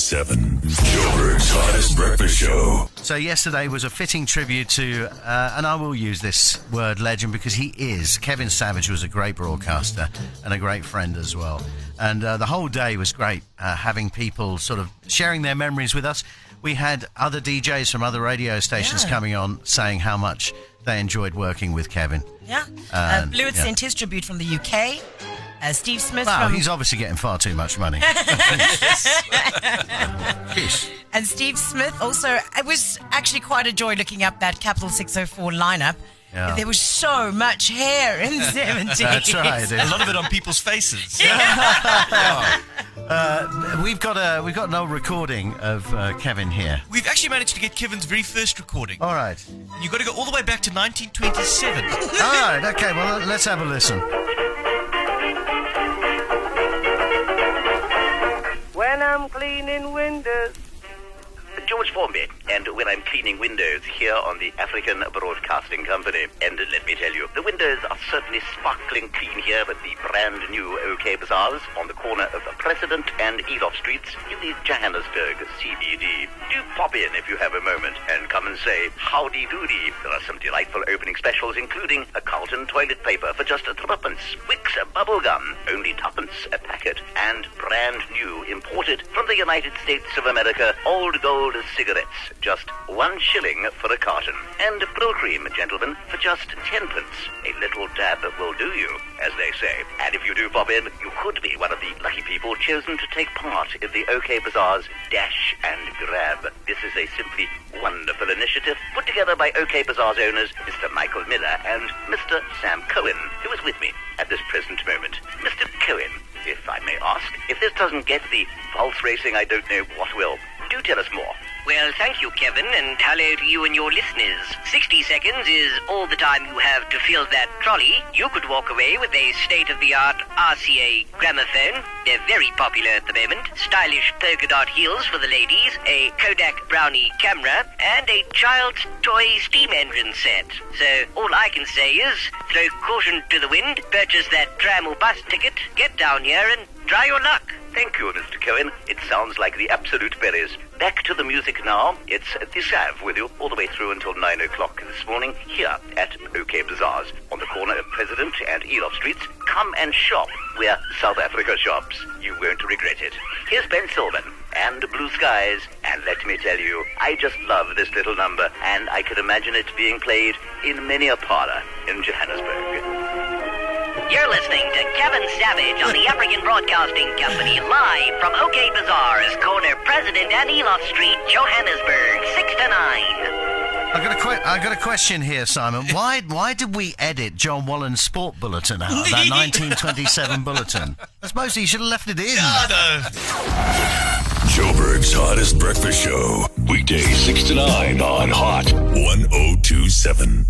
1027. Joburg's hottest breakfast show. So yesterday was a fitting tribute to, uh, and I will use this word legend because he is. Kevin Savage was a great broadcaster and a great friend as well. And uh, the whole day was great, uh, having people sort of sharing their memories with us. We had other DJs from other radio stations Yeah. coming on saying how much they enjoyed working with Kevin. Yeah. Blue had yeah. sent his tribute from the UK. Uh, Steve Smith Wow, from he's obviously getting far too much money. Jeez. And Steve Smith also. It was actually quite a joy looking up that Capital 604 lineup. Yeah. There was so much hair in the 70s. That's right. A lot of it on people's faces. We've got a we've got an old recording of uh, Kevin here. We've actually managed to get Kevin's very first recording. All right. You've got to go all the way back to 1927. All right. Okay. Well, let's have a listen. When I'm cleaning windows. George Formby, and when I'm cleaning windows here on the African Broadcasting Company. And let me tell you, the windows certainly sparkling clean here at the brand new OK Bazaars on the corner of President and Eloff Streets in the Johannesburg CBD. Do pop in if you have a moment and come and say howdy doody. There are some delightful opening specials, including a Carlton toilet paper for just a threepence, Wicks bubble gum, only twopence a packet, and brand new imported from the United States of America, old gold cigarettes, just one shilling for a carton. And Brylcreem, gentlemen, for just tenpence. A little dab will do you, as they say. And if you do pop in, you could be one of the lucky people chosen to take part in the OK Bazaar's Dash and Grab. This is a simply wonderful initiative put together by OK Bazaar's owners, Mr. Michael Miller and Mr. Sam Cohen, who is with me at this present moment. Mr. Cohen, if I may ask, if this doesn't get the pulse racing, I don't know what will. Do tell us more. Well, thank you, Kevin, and hello to you and your listeners. 60 seconds is all the time you have to fill that trolley. You could walk away with a state-of-the-art RCA gramophone. They're very popular at the moment. Stylish polka dot heels for the ladies, a Kodak Brownie camera, and a child's toy steam engine set. So all I can say is throw caution to the wind, purchase that tram or bus ticket, get down here and try your luck. Thank you, Mr. Cohen. It sounds like the absolute berries. Back to the music now. It's the Sav with you all the way through until 9 o'clock this morning here at OK Bazaars on the corner of President and Eloff Streets. Come and shop where South Africa shops. You won't regret it. Here's Ben Selvin and Blue Skies. And let me tell you, I just love this little number and I can imagine it being played in many a parlor in Johannesburg. You're listening to Kevin Savage on the African Broadcasting Company live from OK Bazaars, corner President and Eloff Street, Johannesburg, 6 to 9. I got a que- I got a question here, Simon. Why why did we edit John Wallen's sport bulletin out? That 1927 bulletin. I suppose he should have left it in. Joburg's hottest breakfast show. Weekday 6 to 9 on Hot 1027.